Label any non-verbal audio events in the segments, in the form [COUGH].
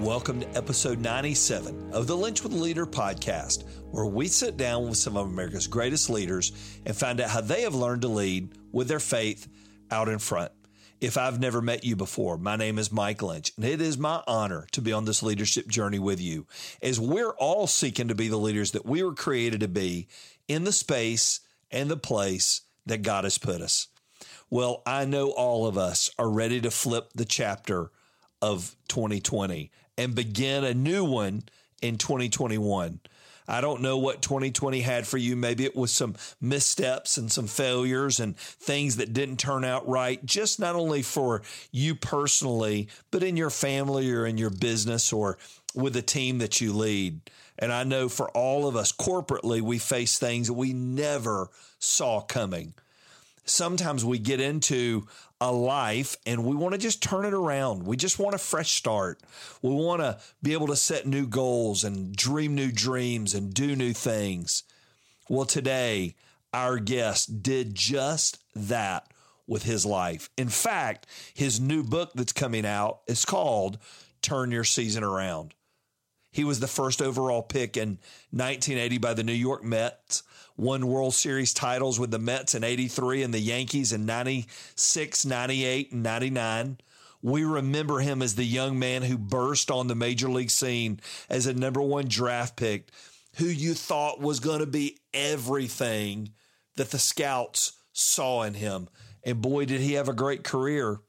Welcome to episode 97 of the Lynch with Leader podcast, where we sit down with some of America's greatest leaders and find out how they have learned to lead with their faith out in front. If I've never met you before, my name is Mike Lynch, and it is my honor to be on this leadership journey with you as we're all seeking to be the leaders that we were created to be in the space and the place that God has put us. Well, I know all of us are ready to flip the chapter of 2020 and begin a new one in 2021. I don't know what 2020 had for you. Maybe it was some missteps and some failures and things that didn't turn out right, just not only for you personally, but in your family or in your business or with the team that you lead. And I know for all of us corporately, we face things that we never saw coming sometimes we get into a life and we want to just turn it around. We just want a fresh start. We want to be able to set new goals and dream new dreams and do new things. Well, today, our guest did just that with his life. In fact, his new book that's coming out is called Turn Your Season Around. He was the first overall pick in 1980 by the New York Mets won World Series titles with the Mets in 83 and the Yankees in 96, 98, and 99. We remember him as the young man who burst on the major league scene as a number one draft pick, who you thought was going to be everything that the scouts saw in him. And boy, did he have a great career.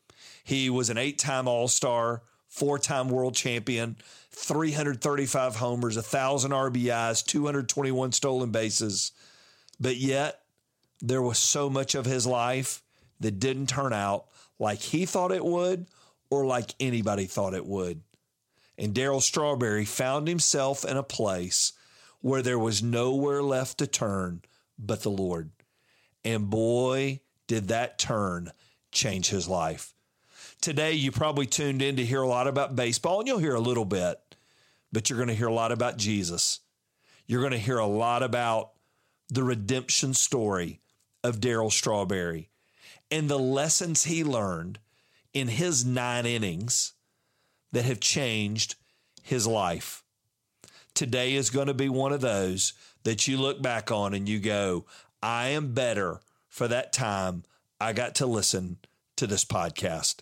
He was an eight time All Star, four time world champion, 335 homers, 1,000 RBIs, 221 stolen bases. But yet, there was so much of his life that didn't turn out like he thought it would or like anybody thought it would. And Darryl Strawberry found himself in a place where there was nowhere left to turn but the Lord. And boy, did that turn change his life. Today, you probably tuned in to hear a lot about baseball, and you'll hear a little bit, but you're going to hear a lot about Jesus. You're going to hear a lot about the redemption story of Darryl Strawberry and the lessons he learned in his nine innings that have changed his life. Today is going to be one of those that you look back on and you go, I am better for that time I got to listen to this podcast.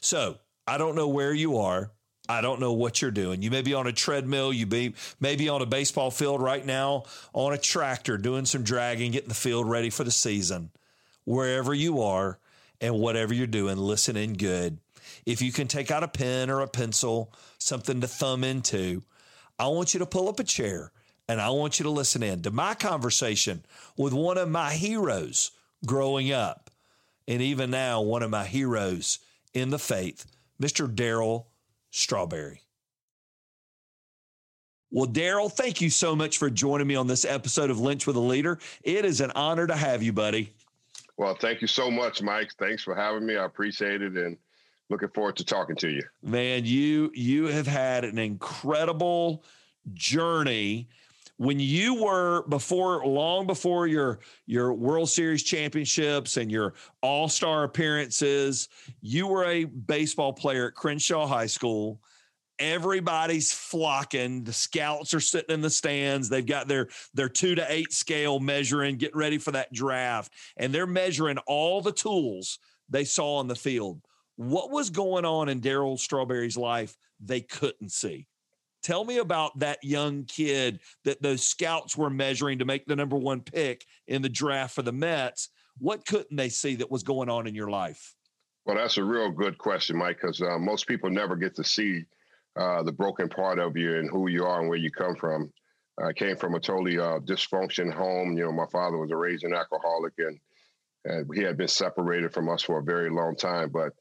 So I don't know where you are. I don't know what you're doing. You may be on a treadmill, you be maybe on a baseball field right now, on a tractor doing some dragging, getting the field ready for the season. Wherever you are and whatever you're doing, listen in good. If you can take out a pen or a pencil, something to thumb into, I want you to pull up a chair and I want you to listen in to my conversation with one of my heroes growing up. And even now, one of my heroes in the faith, Mr. Darryl strawberry. Well, Darryl, thank you so much for joining me on this episode of Lynch with a Leader. It is an honor to have you, buddy. Well, thank you so much, Mike. Thanks for having me. I appreciate it and looking forward to talking to you. Man, you you have had an incredible journey when you were before long before your your World Series championships and your All-Star appearances, you were a baseball player at Crenshaw High School. Everybody's flocking. The scouts are sitting in the stands. They've got their their 2 to 8 scale measuring, getting ready for that draft, and they're measuring all the tools they saw on the field. What was going on in Darryl Strawberry's life they couldn't see? Tell me about that young kid that those scouts were measuring to make the number one pick in the draft for the Mets. What couldn't they see that was going on in your life? Well, that's a real good question, Mike, because uh, most people never get to see uh, the broken part of you and who you are and where you come from. I came from a totally uh, dysfunction home. You know, my father was a raging alcoholic, and, and he had been separated from us for a very long time. But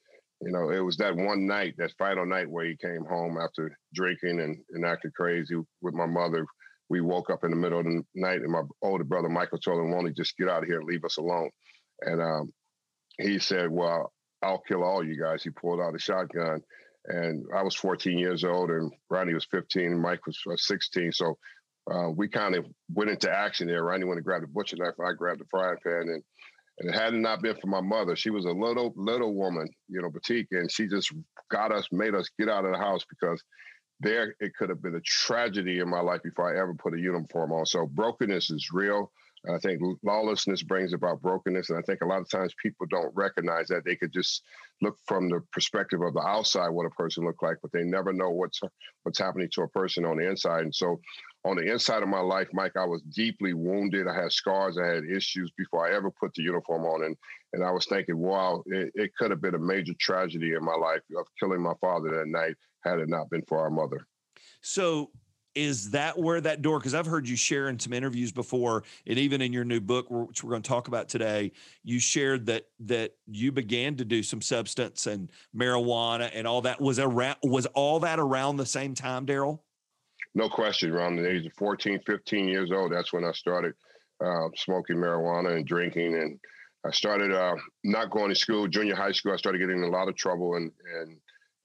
you know, it was that one night, that final night where he came home after drinking and, and acting crazy with my mother we woke up in the middle of the night, and my older brother Michael told him, "Won't he just get out of here and leave us alone?" And um, he said, "Well, I'll kill all you guys." He pulled out a shotgun, and I was 14 years old, and Ronnie was 15, and Mike was uh, 16. So uh, we kind of went into action there. Ronnie went to grab the butcher knife, and I grabbed the frying pan, and and it had not not been for my mother, she was a little little woman, you know, boutique, and she just got us, made us get out of the house because there it could have been a tragedy in my life before I ever put a uniform on. So brokenness is real. I think lawlessness brings about brokenness, and I think a lot of times people don't recognize that they could just look from the perspective of the outside what a person looked like, but they never know what's what's happening to a person on the inside. And so, on the inside of my life, Mike, I was deeply wounded. I had scars. I had issues before I ever put the uniform on, and and I was thinking, wow, it, it could have been a major tragedy in my life of killing my father that night had it not been for our mother. So is that where that door because i've heard you share in some interviews before and even in your new book which we're going to talk about today you shared that that you began to do some substance and marijuana and all that was around was all that around the same time darryl no question around the age of 14 15 years old. That's when i started uh, smoking marijuana and drinking. And i started uh, not going to school. Junior high school i started getting in a lot of trouble and and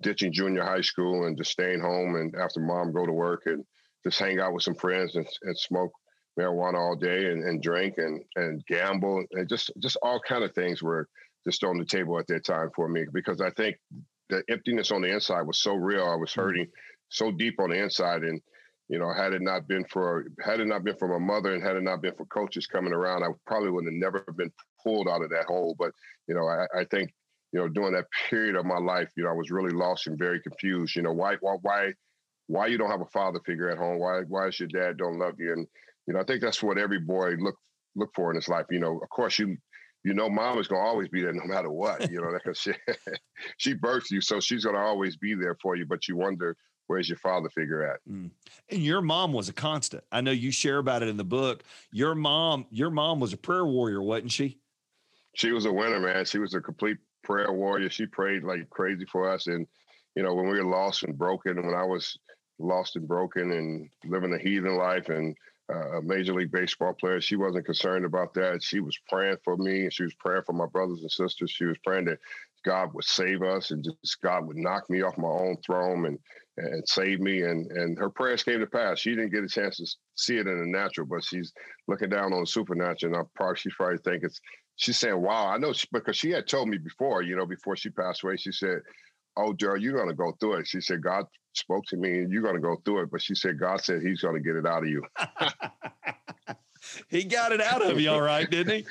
ditching junior high school and just staying home. And after mom go to work and just hang out with some friends and, and smoke marijuana all day and, and drink and, and gamble and just just all kind of things were just on the table at that time for me because I think the emptiness on the inside was so real. I was mm. hurting so deep on the inside and you know, had it not been for had it not been for my mother and had it not been for coaches coming around, I probably would have never been pulled out of that hole. But you know, I, I think you know during that period of my life, you know, I was really lost and very confused. You know, why why why why you don't have a father figure at home? Why why is your dad don't love you? And you know, I think that's what every boy look look for in his life. You know, of course you you know mom is gonna always be there no matter what. You know, because [LAUGHS] she she birthed you, so she's gonna always be there for you. But you wonder where's your father figure at? Mm. And your mom was a constant. I know you share about it in the book. Your mom, your mom was a prayer warrior, wasn't she? She was a winner, man. She was a complete prayer warrior. She prayed like crazy for us. And, you know, when we were lost and broken, when I was lost and broken and living a heathen life and uh, a major league baseball player. She wasn't concerned about that. She was praying for me and she was praying for my brothers and sisters. She was praying that God would save us and just God would knock me off my own throne and and save me. And and her prayers came to pass. She didn't get a chance to see it in the natural, but she's looking down on the supernatural. And I'm probably she's probably thinking she's saying, "Wow, I know," she, because she had told me before, you know, before she passed away. She said, "Oh, Darryl, you're gonna go through it." She said, "God spoke to me, and you're gonna go through it." But she said, "God said He's gonna get it out of you." [LAUGHS] he got it out of you, all right, didn't he?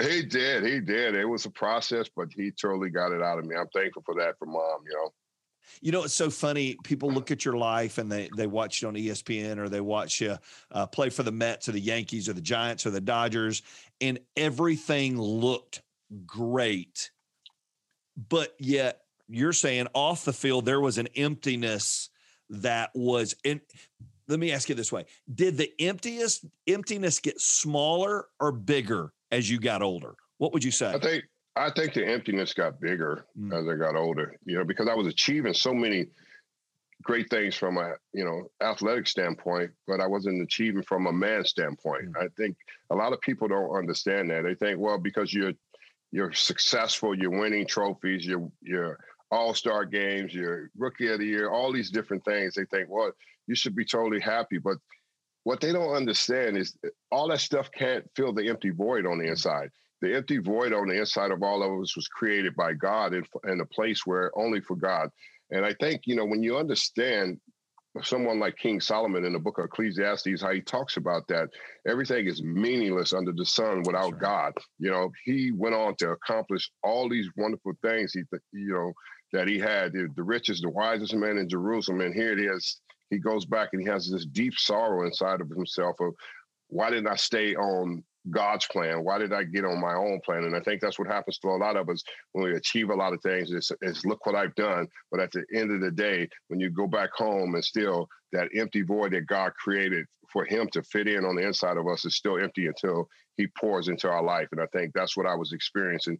[LAUGHS] he did. He did. It was a process, but he totally got it out of me. I'm thankful for that for mom. You know. You know, it's so funny. People look at your life and they they watch you on ESPN or they watch you uh, play for the Mets or the Yankees or the Giants or the Dodgers, and everything looked great, but yet you're saying off the field there was an emptiness that was in let me ask you this way did the emptiest emptiness get smaller or bigger as you got older what would you say i think i think the emptiness got bigger mm. as i got older you know because i was achieving so many great things from a you know athletic standpoint but i wasn't achieving from a man standpoint mm. i think a lot of people don't understand that they think well because you're you're successful you're winning trophies you're you're all star games, your rookie of the year, all these different things. They think, well, you should be totally happy. But what they don't understand is all that stuff can't fill the empty void on the inside. The empty void on the inside of all of us was created by God in, in a place where only for God. And I think, you know, when you understand someone like King Solomon in the book of Ecclesiastes, how he talks about that everything is meaningless under the sun without right. God. You know, he went on to accomplish all these wonderful things. He, you know, that he had the, the richest, the wisest man in Jerusalem. And here it is. He goes back and he has this deep sorrow inside of himself of why didn't I stay on God's plan? Why did I get on my own plan? And I think that's what happens to a lot of us when we achieve a lot of things is, look what I've done. But at the end of the day, when you go back home and still that empty void that God created for him to fit in on the inside of us is still empty until he pours into our life. And I think that's what I was experiencing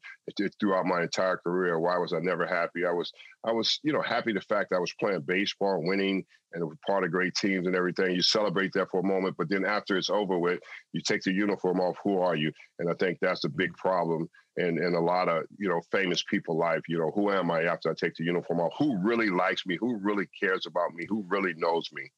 throughout my entire career. Why was I never happy? I was, I was, you know, happy the fact I was playing baseball, winning, and was part of great teams and everything. You celebrate that for a moment, but then after it's over with, you take the uniform off. Who are you? And I think that's a big problem in, in a lot of, you know, famous people life. You know, who am I after I take the uniform off? Who really likes me? Who really cares about me? Who really knows me?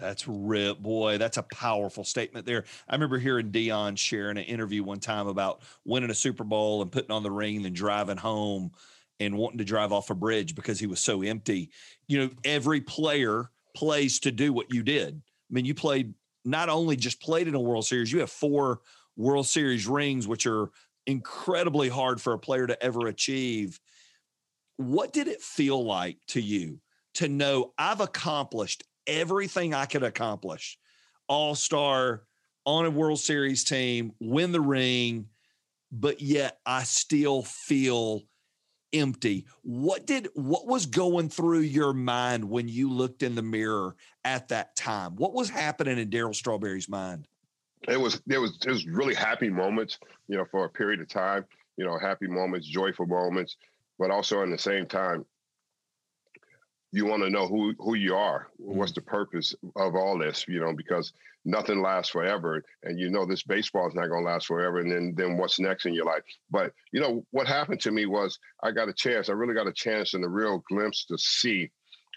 That's rip, boy. That's a powerful statement there. I remember hearing Deion sharing an interview one time about winning a Super Bowl and putting on the ring and driving home and wanting to drive off a bridge because he was so empty. You know, every player plays to do what you did. I mean, you played not only just played in a World Series, you have four World Series rings, which are incredibly hard for a player to ever achieve. What did it feel like to you to know I've accomplished everything I could accomplish. All star on a World Series team, win the ring, but yet I still feel empty. What did what was going through your mind when you looked in the mirror at that time? What was happening in Darryl Strawberry's mind? It was it was it was really happy moments, you know, for a period of time, you know, happy moments, joyful moments, but also in the same time, you want to know who who you are what's mm. the purpose of all this you know because nothing lasts forever and you know this baseball is not going to last forever and then then what's next in your life but you know what happened to me was i got a chance i really got a chance and a real glimpse to see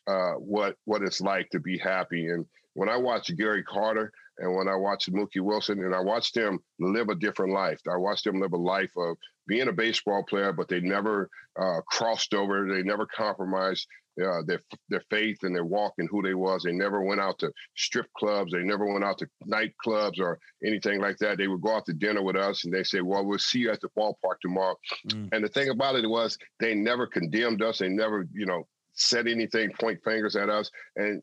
uh, what what it's like to be happy and when i watched gary carter and when i watched mookie wilson and i watched them live a different life i watched them live a life of being a baseball player but they never uh, crossed over they never compromised uh, their their faith and their walk and who they was. They never went out to strip clubs. They never went out to nightclubs or anything like that. They would go out to dinner with us and they say, "Well, we'll see you at the ballpark tomorrow." Mm. And the thing about it was they never condemned us. They never, you know, said anything, point fingers at us, and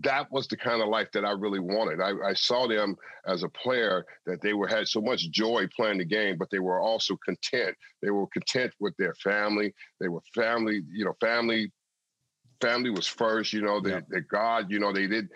that was the kind of life that I really wanted. I, I, saw them as a player that they were had so much joy playing the game, but they were also content. They were content with their family. They were family, you know, family family was first. You know, that yeah. God, you know, they did.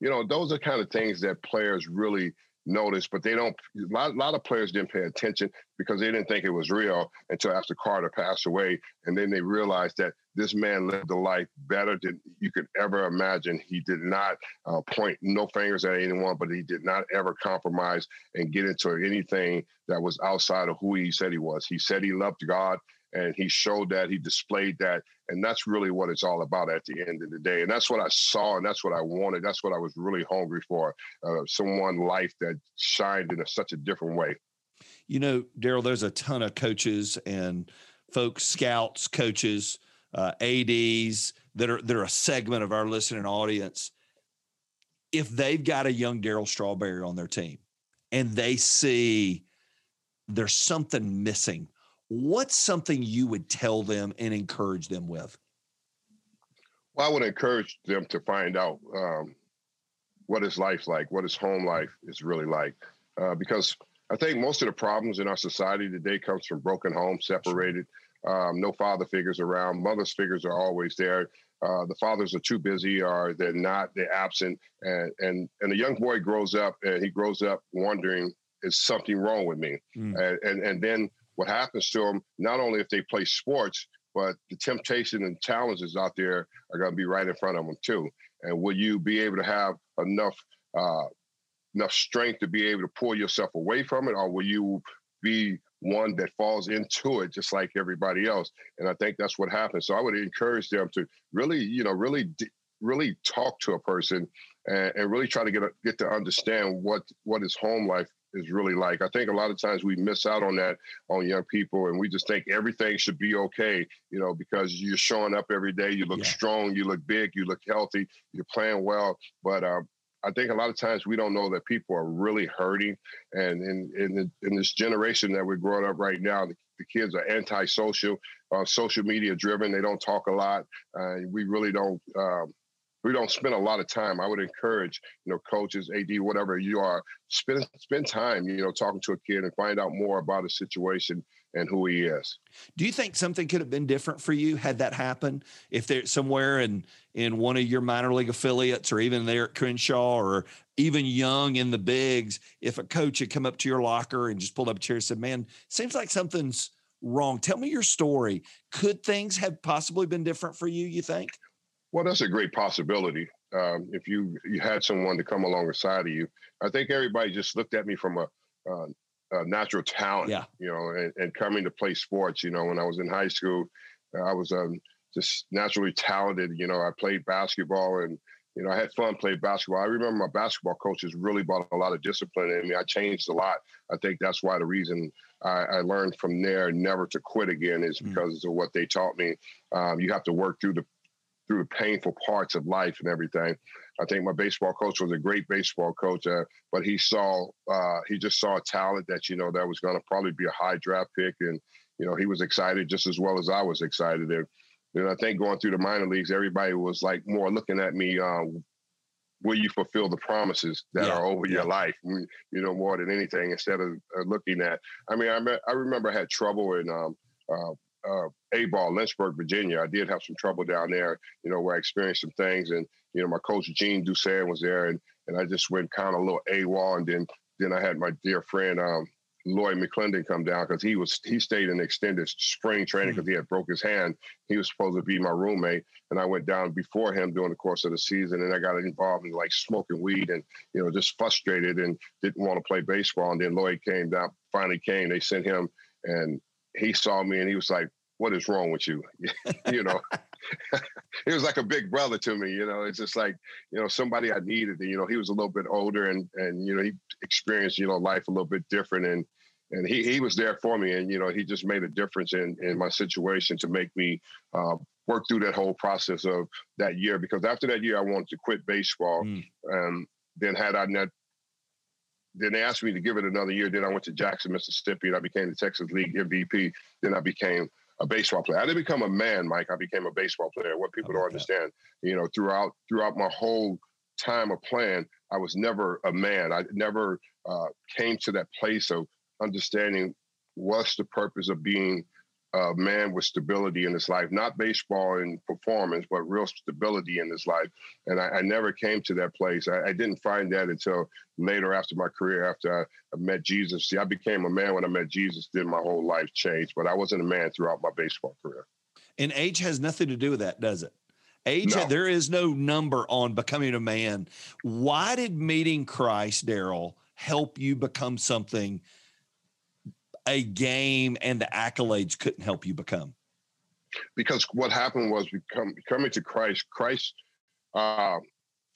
You know, those are kind of things that players really notice, but they don't. A lot, a lot of players didn't pay attention because they didn't think it was real until after Carter passed away, and then they realized that this man lived a life better than you could ever imagine. He did not uh, point no fingers at anyone, but he did not ever compromise and get into anything that was outside of who he said he was. He said he loved God and he showed that he displayed that and that's really what it's all about at the end of the day and that's what i saw and that's what i wanted that's what i was really hungry for uh, someone life that shined in a, such a different way. You know darryl there's a ton of coaches and folks scouts coaches uh, ads that are that are a segment of our listening audience. If they've got a young darryl strawberry on their team and they see there's something missing what's something you would tell them and encourage them with? Well, I would encourage them to find out um, what is life like, what is home life is really like, uh, because I think most of the problems in our society today comes from broken homes, separated, um, no father figures around, mother's figures are always there. Uh, the fathers are too busy, or they're not, they're absent, and and and a young boy grows up and he grows up wondering, is something wrong with me? Mm. And, and and then what happens to them, not only if they play sports, but the temptation and challenges out there are going to be right in front of them too. And will you be able to have enough uh, enough strength to be able to pull yourself away from it, or will you be one that falls into it just like everybody else? And I think that's what happens. So I would encourage them to really, you know, really, really talk to a person and, and really try to get a, get to understand what what is home life is really like. I think a lot of times we miss out on that on young people, and we just think everything should be okay, you know, because you're showing up every day, you look yeah. strong, you look big, you look healthy, you're playing well. But uh, I think a lot of times we don't know that people are really hurting, and in in, in this generation that we're growing up right now, the, the kids are antisocial, uh, social media driven. They don't talk a lot. Uh, we really don't. Um, we don't spend a lot of time. I would encourage, you know, coaches, AD, whatever you are, spend spend time, you know, talking to a kid and find out more about a situation and who he is. Do you think something could have been different for you had that happened? If there's somewhere in in one of your minor league affiliates or even there at Crenshaw or even young in the bigs, if a coach had come up to your locker and just pulled up a chair and said, Man, seems like something's wrong. Tell me your story. Could things have possibly been different for you, you think? Well, that's a great possibility. Um, if you you had someone to come alongside of you, I think everybody just looked at me from a, uh, a natural talent, yeah. you know, and, and, coming to play sports. You know, when I was in high school, I was um, just naturally talented. You know, I played basketball and you know I had fun playing basketball. I remember my basketball coaches really brought a lot of discipline in me. I changed a lot. I think that's why the reason I, I learned from there never to quit again is mm. because mm. of what they taught me. Um, you have to work through the through the painful parts of life and everything. I think my baseball coach was a great baseball coach, uh, but he saw uh, he just saw a talent that you know that was going to probably be a high draft pick, and you know he was excited just as well as I was excited. And, and I think going through the minor leagues, everybody was like more looking at me. Uh, will you fulfill the promises that yeah, are over yeah. your life? You know more than anything, instead of uh, looking at. I mean, I, I remember I had trouble in um, uh, uh, A-ball, Lynchburg, Virginia. I did have some trouble down there, you know, where I experienced some things. And, you know, my coach, Gene Dusan, was there. And, and I just went kind of a little AWOL. And then then I had my dear friend, um, Lloyd McClendon come down because he was he stayed in extended spring training because mm-hmm. he had broke his hand. He was supposed to be my roommate, and I went down before him during the course of the season, and I got involved in like smoking weed and you know just frustrated and didn't want to play baseball. And then Lloyd came down, finally came. They sent him, and he saw me and he was like, "What is wrong with you?" [LAUGHS] you know, [LAUGHS] [LAUGHS] he was like a big brother to me. You know, it's just like you know somebody I needed. You know, he was a little bit older and and you know he experienced you know life a little bit different and and he he was there for me and you know he just made a difference in in my situation to make me. Uh, work through that whole process of that year because after that year I wanted to quit baseball. Mm. Um, then had I not then they asked me to give it another year. Then I went to Jackson, Mississippi, and I became the Texas League MVP. Then I became a baseball player. I didn't become a man, Mike. I became a baseball player. What people don't understand, you know, throughout throughout my whole time of playing, I was never a man. I never uh, came to that place of understanding what's the purpose of being a man with stability in his life, not baseball and performance, but real stability in his life. And I, I never came to that place. I, I, didn't find that until later after my career, after I, I, met Jesus. See, I became a man when I met Jesus, then my whole life changed, but I wasn't a man throughout my baseball career. And age has nothing to do with that, does it? Age, no. there is no number on becoming a man. Why did meeting Christ, Darryl, help you become something a game and the accolades couldn't help you become? Because what happened was become, coming to Christ, Christ uh,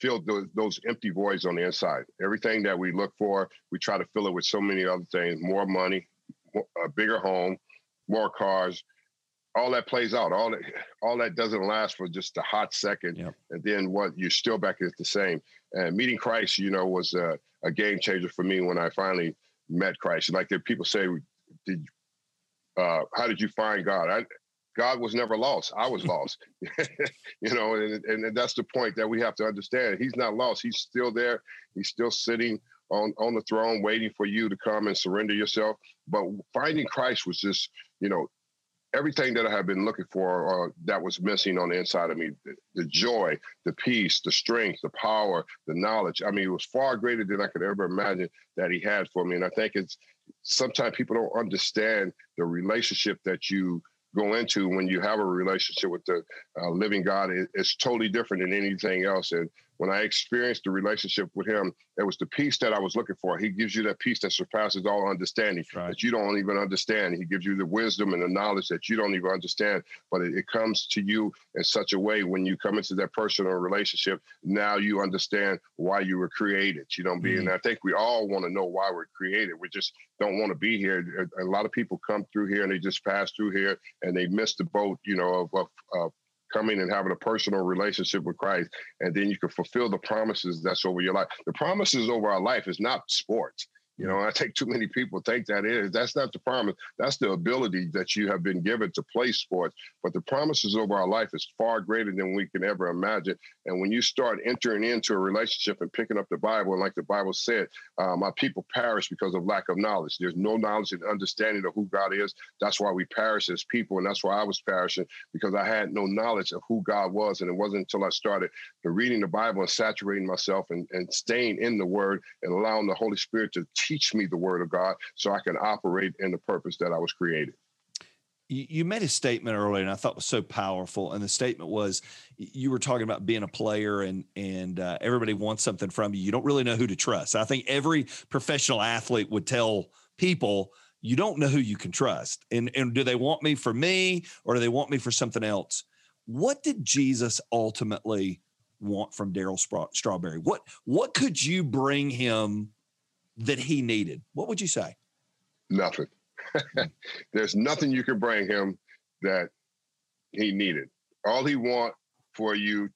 filled those, those empty voids on the inside. Everything that we look for, we try to fill it with so many other things more money, a bigger home, more cars. All that plays out. All that, all that doesn't last for just a hot second, yep. and then what you're still back at the same. And meeting Christ, you know, was a, a game changer for me when I finally met Christ. Like people say, did uh, how did you find God? I, God was never lost. I was lost. [LAUGHS] you know, and, and that's the point that we have to understand. He's not lost. He's still there. He's still sitting on, on the throne waiting for you to come and surrender yourself. But finding Christ was just, you know, everything that I have been looking for uh, that was missing on the inside of me the, the, joy, the peace, the strength, the power, the knowledge. I mean, it was far greater than I could ever imagine that He had for me. And I think it's sometimes people don't understand the relationship that you go into when you have a relationship with the uh, living God. It, it's totally different than anything else. And when I experienced the relationship with him, it was the peace that I was looking for. He gives you that peace that surpasses all understanding right. that you don't even understand. He gives you the wisdom and the knowledge that you don't even understand, but it, it comes to you in such a way when you come into that personal relationship. Now you understand why you were created. You know, being. Mm. I think we all want to know why we're created. We just don't want to be here. A lot of people come through here and they just pass through here and they miss the boat. You know, of, of, of coming and having a personal relationship with Christ, and then you can fulfill the promises that's over your life. The promises over our life is not sports. You know, I think too many people think that is. That's not the promise. That's the ability that you have been given to play sports. But the promises over our life is far greater than we can ever imagine. And when you start entering into a relationship and picking up the Bible, and like the Bible said, uh, my people perish because of lack of knowledge. There's no knowledge and understanding of who God is. That's why we perish as people. And that's why I was perishing because I had no knowledge of who God was. And it wasn't until I started reading the Bible and saturating myself and, and staying in the Word and allowing the Holy Spirit to teach me the word of God so I can operate in the purpose that I was created. You made a statement earlier, and I thought was so powerful. And the statement was, you were talking about being a player, and and uh, everybody wants something from you. You don't really know who to trust. I think every professional athlete would tell people, you don't know who you can trust, and and do they want me for me, or do they want me for something else? What did Jesus ultimately want from Darryl Strawberry? What what could you bring him that he needed? What would you say? Nothing. [LAUGHS] There's nothing you can bring him that he needed. All he want for you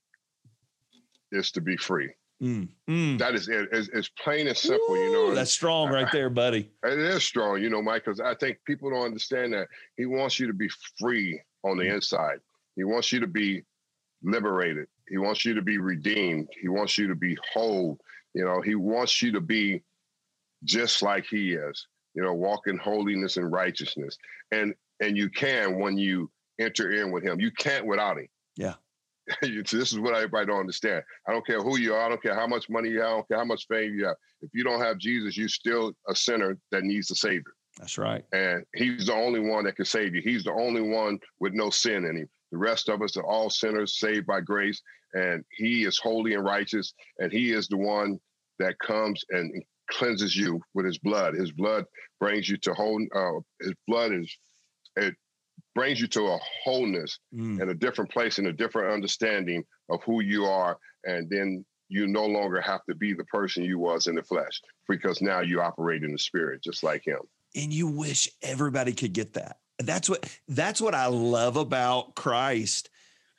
is to be free. Mm, mm. That is it. It's, it's, plain and simple, Ooh, you know. That's strong right there, buddy. [LAUGHS] It is strong, you know, Mike, because I think people don't understand that he wants you to be free on the mm. inside. He wants you to be liberated. He wants you to be redeemed. He wants you to be whole. You know, he wants you to be just like he is, you know, walk in holiness and righteousness. And and you can when you enter in with him. You can't without him. Yeah. [LAUGHS] this is what everybody don't understand. I don't care who you are. I don't care how much money you have. I don't care how much fame you have. If you don't have Jesus, you're still a sinner that needs a savior. That's right. And he's the only one that can save you. He's the only one with no sin in him. The rest of us are all sinners saved by grace. And he is holy and righteous. And he is the one that comes and cleanses you with his blood. His blood brings you to whole. Uh, his blood is it brings you to a wholeness mm. and a different place and a different understanding of who you are, and then you no longer have to be the person you was in the flesh because now you operate in the spirit just like him. And you wish everybody could get that. That's what that's what I love about Christ.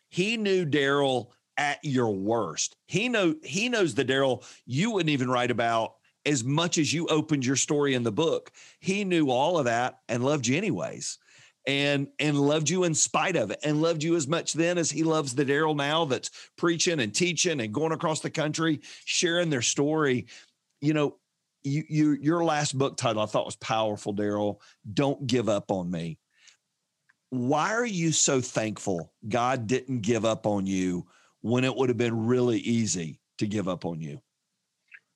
He knew Darryl at your worst. He know he knows the Darryl you wouldn't even write about as much as you opened your story in the book. He knew all of that and loved you anyways. And and loved you in spite of it, and loved you as much then as he loves the Darryl now that's preaching and teaching and going across the country, sharing their story. You know, you, you your last book title I thought was powerful, Darryl. Don't give up on me. Why are you so thankful God didn't give up on you when it would have been really easy to give up on you?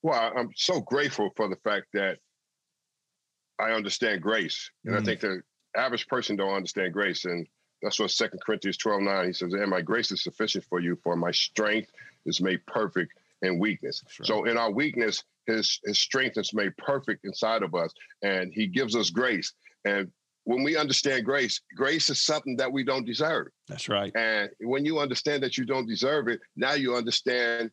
Well, I'm so grateful for the fact that I understand grace. And mm. I think the average person don't understand grace. And that's what Second Corinthians 12, 9, he says, and my grace is sufficient for you, for my strength is made perfect in weakness. Right. So in our weakness, his his strength is made perfect inside of us. And he gives us grace. And when we understand grace, grace is something that we don't deserve. That's right. And when you understand that you don't deserve it, now you understand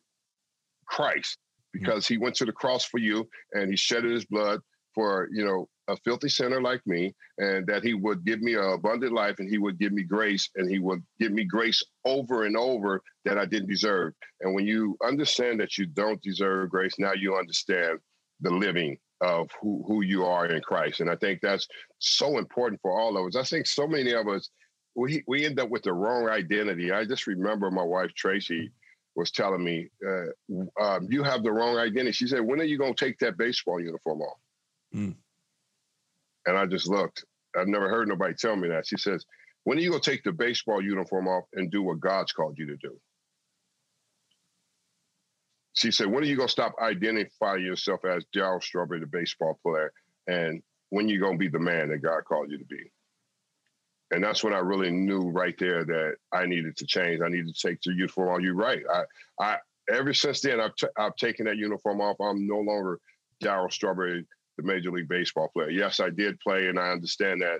Christ because he went to the cross for you and he shedded his blood for you know a filthy sinner like me and that he would give me an abundant life and he would give me grace and he would give me grace over and over that I didn't deserve. And when you understand that you don't deserve grace, now you understand the living of who, who you are in Christ. And I think that's so important for all of us. I think so many of us, we, we end up with the wrong identity. I just remember my wife, Tracy, was telling me, uh, um, "You have the wrong identity." She said, "When are you going to take that baseball uniform off?" Mm. And I just looked. I've never heard nobody tell me that. She says, "When are you going to take the baseball uniform off and do what God's called you to do?" She said, "When are you going to stop identifying yourself as Darryl Strawberry, the baseball player, and when are you going to be the man that God called you to be?" And that's when I really knew right there that I needed to change. I needed to take the uniform off. You're right. I, I ever since then I've t- I've taken that uniform off. I'm no longer Darryl Strawberry, the Major League Baseball player. Yes, I did play, and I understand that,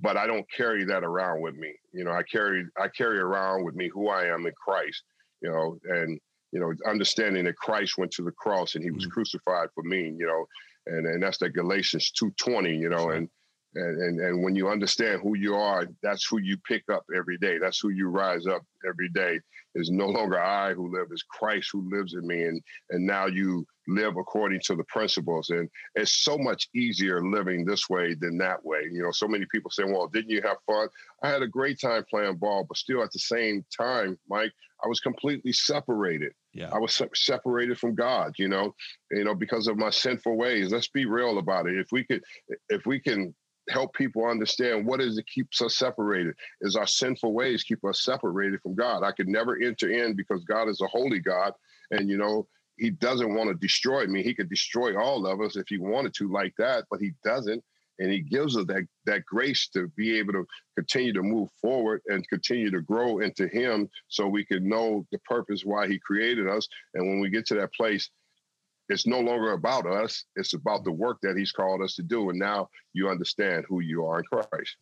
but I don't carry that around with me. You know, I carry I carry around with me who I am in Christ. You know, and you know, understanding that Christ went to the cross and He was mm-hmm. crucified for me. You know, and and that's the Galatians two twenty. You know, and And, and and when you understand who you are, that's who you pick up every day. That's who you rise up every day. Is no longer I who live, is Christ who lives in me. And and now you live according to the principles. And it's so much easier living this way than that way. You know, so many people say, Well, didn't you have fun? I had a great time playing ball, but still at the same time, Mike, I was completely separated. Yeah. I was se- separated from God, you know, you know, because of my sinful ways. Let's be real about it. If we could, if we can help people understand what is it keeps us separated is our sinful ways keep us separated from god. I could never enter in because god is a holy god and you know he doesn't want to destroy me. He could destroy all of us if he wanted to like that but he doesn't. And he gives us that that grace to be able to continue to move forward and continue to grow into him so we can know the purpose why he created us. And when we get to that place it's no longer about us. It's about the work that he's called us to do. And now you understand who you are in Christ.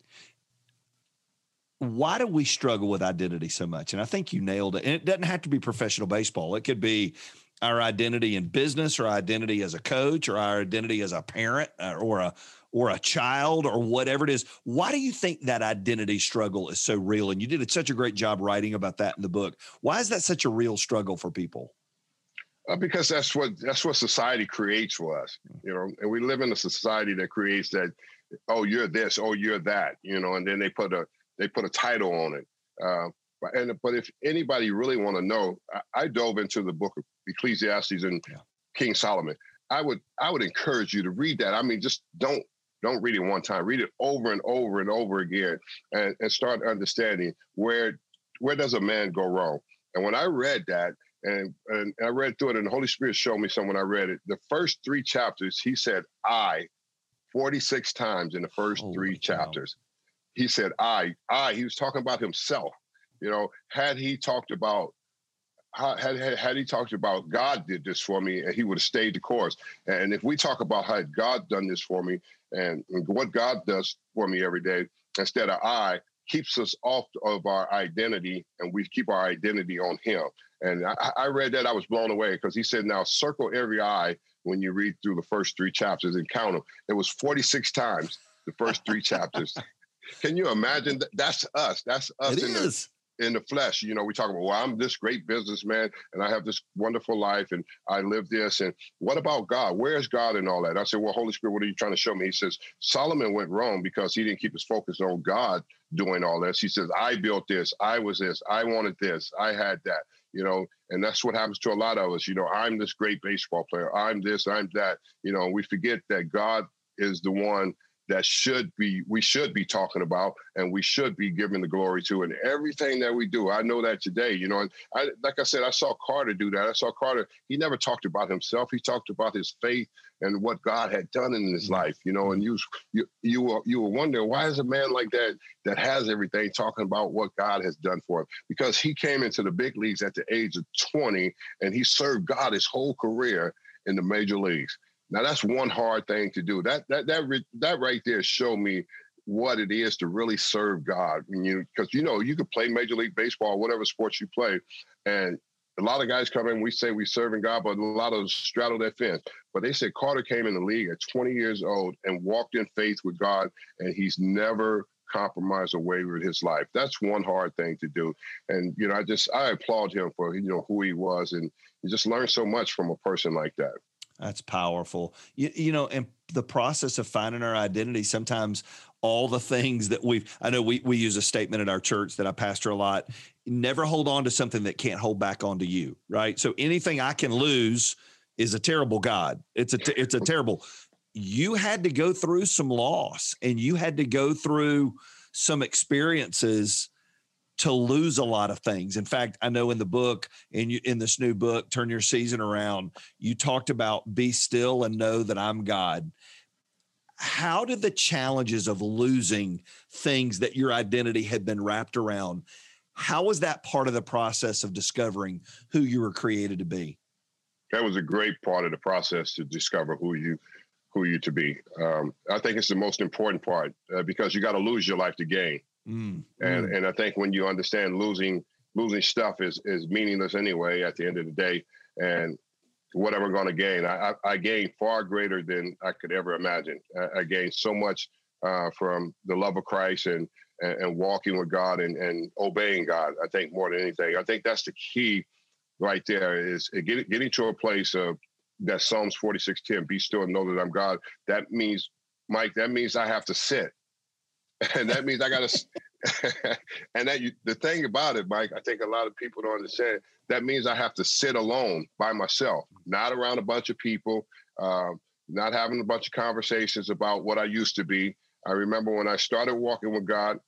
Why do we struggle with identity so much? And I think you nailed it. And it doesn't have to be professional baseball. It could be our identity in business or identity as a coach or our identity as a parent uh, or a or a child or whatever it is. Why do you think that identity struggle is so real? And you did such a great job writing about that in the book. Why is that such a real struggle for people? Because that's what that's what society creates for us, you know. And we live in a society that creates that. Oh, you're this. Oh, you're that. You know, and then they put a they put a title on it. Uh, and but if anybody really want to know, I, I, dove into the book of Ecclesiastes and yeah. King Solomon. I would I would encourage you to read that. I mean, just don't don't read it one time. Read it over and over and over again, and, and start understanding where where does a man go wrong. And when I read that, and, and I read through it, and the Holy Spirit showed me some when I read it. The first three chapters, he said I 46 times in the first oh, three chapters. He said I, I, he was talking about himself. You know, had he talked about had, had, had he talked about God did this for me and he would have stayed the course. And if we talk about how God done this for me and, and what God does for me every day, instead of I, keeps us off of our identity and we keep our identity on him. And I, I read that, I was blown away because he said, now circle every eye when you read through the first three chapters and count them. It was 46 times the first three chapters. [LAUGHS] Can you imagine? That? That's us. That's us it in, is. The, in the flesh. You know, we talk about, well, I'm this great businessman and I have this wonderful life and I live this. And what about God? Where's God and all that? I said, well, Holy Spirit, what are you trying to show me? He says, Solomon went wrong because he didn't keep his focus on God doing all this. He says, I built this. I was this. I wanted this. I had that you know, and that's what happens to a lot of us. You know, I'm this great baseball player. I'm this, I'm that. You know, we forget that God is the one that should be we should be talking about and we should be giving the glory to and everything that we do i know that today you know and I, like i said i saw carter do that i saw carter he never talked about himself he talked about his faith and what god had done in his mm-hmm. life you know and you you you were you were wondering why is a man like that that has everything talking about what god has done for him because he came into the big leagues at the age of 20 and he served god his whole career in the major leagues now that's one hard thing to do. That that that that right there showed me what it is to really serve God. And you because you know you could play Major League Baseball, whatever sports you play, and a lot of guys come in. We say we serving God, but a lot of straddle that fence. But they said Carter came in the league at 20 years old and walked in faith with God, and he's never compromised or wavered his life. That's one hard thing to do. And you know, I just I applaud him for you know who he was, and you just learn so much from a person like that. That's powerful. You, you know, and the process of finding our identity, sometimes all the things that we've, I know we, we use a statement at our church that I pastor a lot never hold on to something that can't hold back onto you, right? So anything I can lose is a terrible God. It's a, it's a terrible, you had to go through some loss and you had to go through some experiences to lose a lot of things. In fact, I know in the book, in you, in this new book, Turn Your Season Around, you talked about be still and know that I'm God. How did the challenges of losing things that your identity had been wrapped around, how was that part of the process of discovering who you were created to be? That was a great part of the process to discover who you who you to be. Um, I think it's the most important part uh, because you got to lose your life to gain. Mm, and mm. and I think when you understand losing losing stuff is is meaningless anyway at the end of the day, and what am I going to gain? I, I, I gained far greater than I could ever imagine. I, I gained so much uh, from the love of Christ and, and, and walking with God and, and obeying God. I think more than anything, I think that's the key right there is getting getting to a place of that Psalms 46:10, be still and know that I'm God. That means, Mike, that means I have to sit. [LAUGHS] And that means I gotta [LAUGHS] and that you, the thing about it, Mike, I think a lot of people don't understand. That means I have to sit alone by myself, not around a bunch of people, um, not having a bunch of conversations about what I used to be. I remember when I started walking with God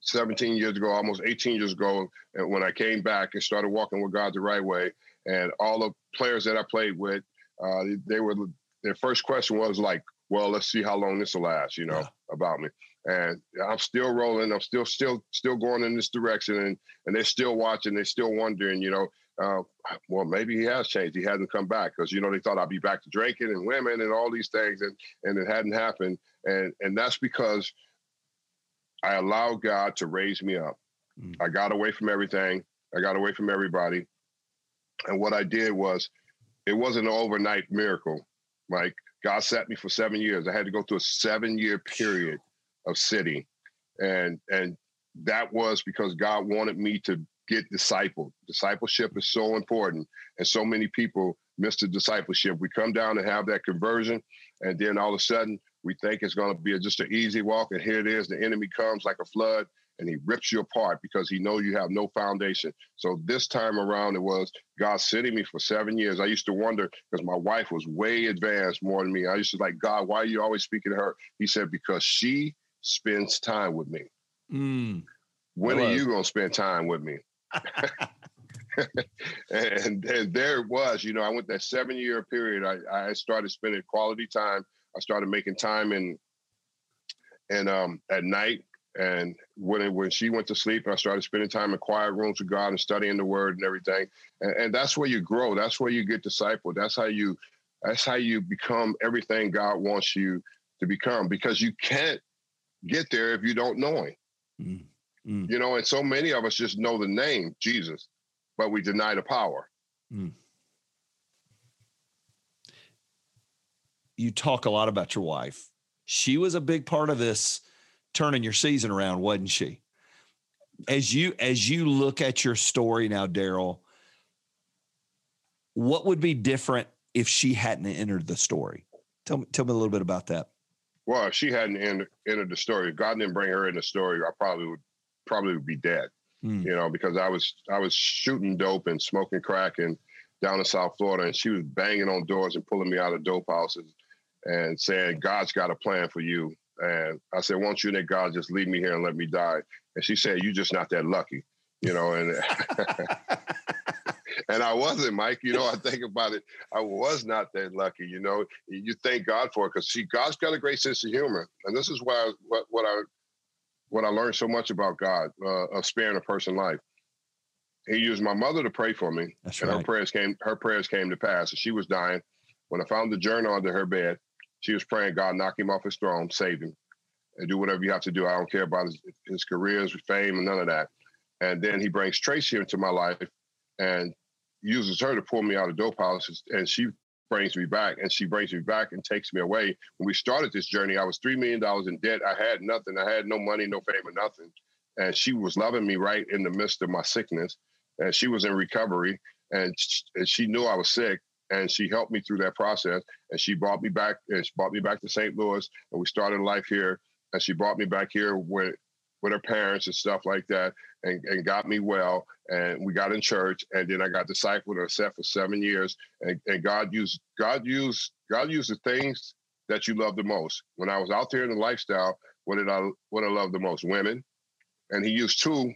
17 years ago, almost 18 years ago, and when I came back and started walking with God the right way, and all the players that I played with, uh, they were their first question was like, "Well, let's see how long this will last," you know, yeah. about me. And I'm still rolling. I'm still, still, still going in this direction, and and they're still watching. They're still wondering, you know, uh, well, maybe he has changed. He hasn't come back because you know they thought I'd be back to drinking and women and all these things, and and it hadn't happened. And and that's because I allowed God to raise me up. Mm. I got away from everything. I got away from everybody. And what I did was, it wasn't an overnight miracle. Like God set me for seven years. I had to go through a seven year period of city, and and that was because God wanted me to get discipled. Discipleship is so important, and so many people miss the discipleship. We come down and have that conversion, and then all of a sudden we think it's going to be just an easy walk, and here it is. The enemy comes like a flood, and he rips you apart because he knows you have no foundation. So this time around, it was God sitting me for seven years. I used to wonder because my wife was way advanced more than me. I used to like, God, why are you always speaking to her? He said, because she spends time with me. Mm. When are you going to spend time with me? [LAUGHS] [LAUGHS] and, and there it was, you know, I went that seven year period. I, I started spending quality time. I started making time in and um, at night. And when when she went to sleep, I started spending time in quiet rooms with God and studying the Word and everything. And, and that's where you grow. That's where you get discipled. That's how you that's how you become everything God wants you to become. Because you can't get there if you don't know Him. Mm. Mm. You know, and so many of us just know the name Jesus, but we deny the power. Mm. You talk a lot about your wife. She was a big part of this turning your season around, wasn't she? As you as you look at your story now, Darryl, what would be different if she hadn't entered the story? Tell me tell me a little bit about that. Well, if she hadn't entered, entered the story, God didn't bring her in the story, I probably would probably would be dead. Mm. You know, because I was I was shooting dope and smoking crack and down in South Florida, and she was banging on doors and pulling me out of dope houses and saying, "God's got a plan for you." And I said, "Won't you let God just leave me here and let me die?" And she said, "You're just not that lucky." You know, and [LAUGHS] [LAUGHS] and I wasn't, Mike. You know, I think about it. I was not that lucky. You know, you thank God for it because see, God's got a great sense of humor, and this is why what what I what I learned so much about God uh, of sparing a person life. He used my mother to pray for me, That's and right. her prayers came. Her prayers came to pass. She was dying. When I found the journal under her bed, she was praying, "God, knock him off his throne, save him, and do whatever you have to do. I don't care about his, his career, his fame, and none of that." And then he brings Tracy into my life, and uses her to pull me out of dope houses, and she brings me back and she brings me back and takes me away. When we started this journey, I was $3 million in debt. I had nothing. I had no money, no fame, or nothing. And she was loving me right in the midst of my sickness. And she was in recovery and she knew I was sick and she helped me through that process. And she brought me back and she brought me back to St. Louis and we started life here. And she brought me back here with with her parents and stuff like that and, and got me well and we got in church and then I got discipled and set for seven years and, and God used God used God used the things that you love the most. When I was out there in the lifestyle, what did I what I love the most? Women. And he used two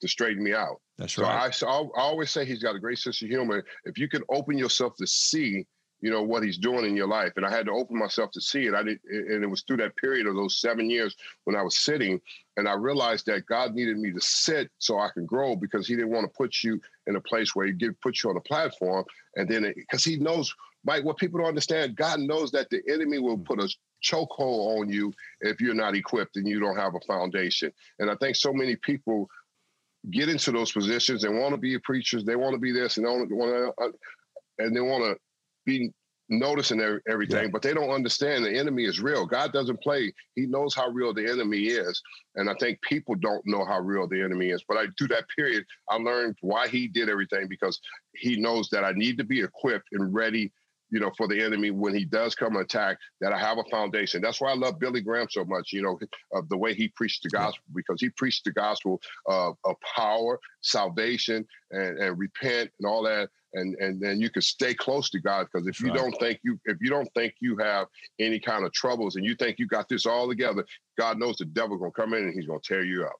to straighten me out. That's right. So I, I always say he's got a great sense of humor. If you can open yourself to see you know what he's doing in your life. And i had to open myself to see it. I did and it was through that period of those seven years when i was sitting and i realized that god needed me to sit so i can grow because he didn't want to put you in a place where he did put you on a platform and then because he knows mike what people don't understand god knows that the enemy will put a chokehold on you if you're not equipped and you don't have a foundation. And i think so many people get into those positions and want to be preachers they want to be this and they want to uh, and they want to be noticing everything, yeah. but they don't understand the enemy is real. God doesn't play. He knows how real the enemy is. And I think people don't know how real the enemy is. But I through that period, I learned why he did everything because he knows that I need to be equipped and ready you know, for the enemy when he does come attack, that I have a foundation. That's why I love Billy Graham so much, you know, of the way he preached the gospel, because he preached the gospel of, of power, salvation, and, and repent and all that. And and then you can stay close to God because if you right. don't think you if you don't think you have any kind of troubles and you think you got this all together, God knows the devil gonna come in and he's gonna tear you up.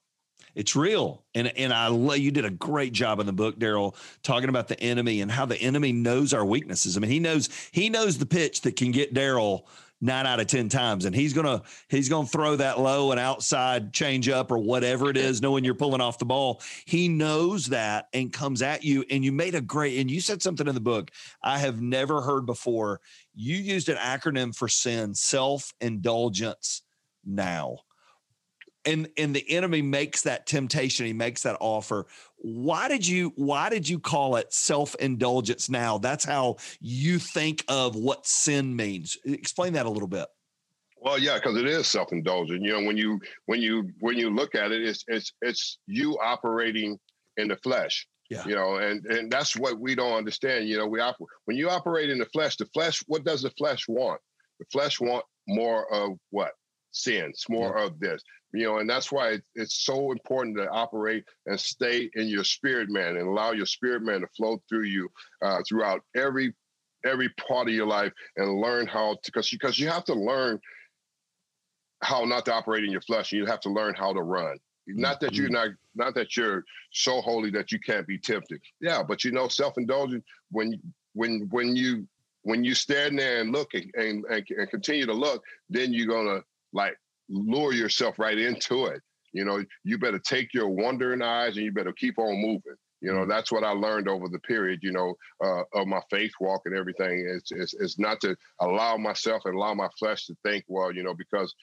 It's real. And and I you did a great job in the book, Darryl, talking about the enemy and how the enemy knows our weaknesses. I mean, he knows he knows the pitch that can get Darryl nine out of ten times, and he's gonna he's gonna throw that low and outside change up or whatever it is, knowing you're pulling off the ball. He knows that and comes at you. And you made a great and you said something in the book I have never heard before. You used an acronym for sin, self indulgence. Now and and the enemy makes that temptation he makes that offer why did you why did you call it self-indulgence now that's how you think of what sin means explain that a little bit well yeah because it is self-indulgent you know when you when you when you look at it it's it's it's you operating in the flesh yeah. You know, and and that's what we don't understand. You know, we op- when you operate in the flesh, the flesh, what does the flesh want? The flesh want more of what? Sins, more of this you know, and that's why it's so important to operate and stay in your spirit man and allow your spirit man to flow through you uh, throughout every every part of your life and learn how to because because you have to learn how not to operate in your flesh and you have to learn how to run. Not that you're mm-hmm. not not that you're so holy that you can't be tempted. Yeah but you know self-indulgent when when when you when you stand there and look and, and, and continue to look then you're gonna like lure yourself right into it. You know, you better take your wondering eyes and you better keep on moving. You know, mm. that's what I learned over the period, you know, uh, of my faith walk and everything. It's, it's, it's not to allow myself and allow my flesh to think, well, you know, because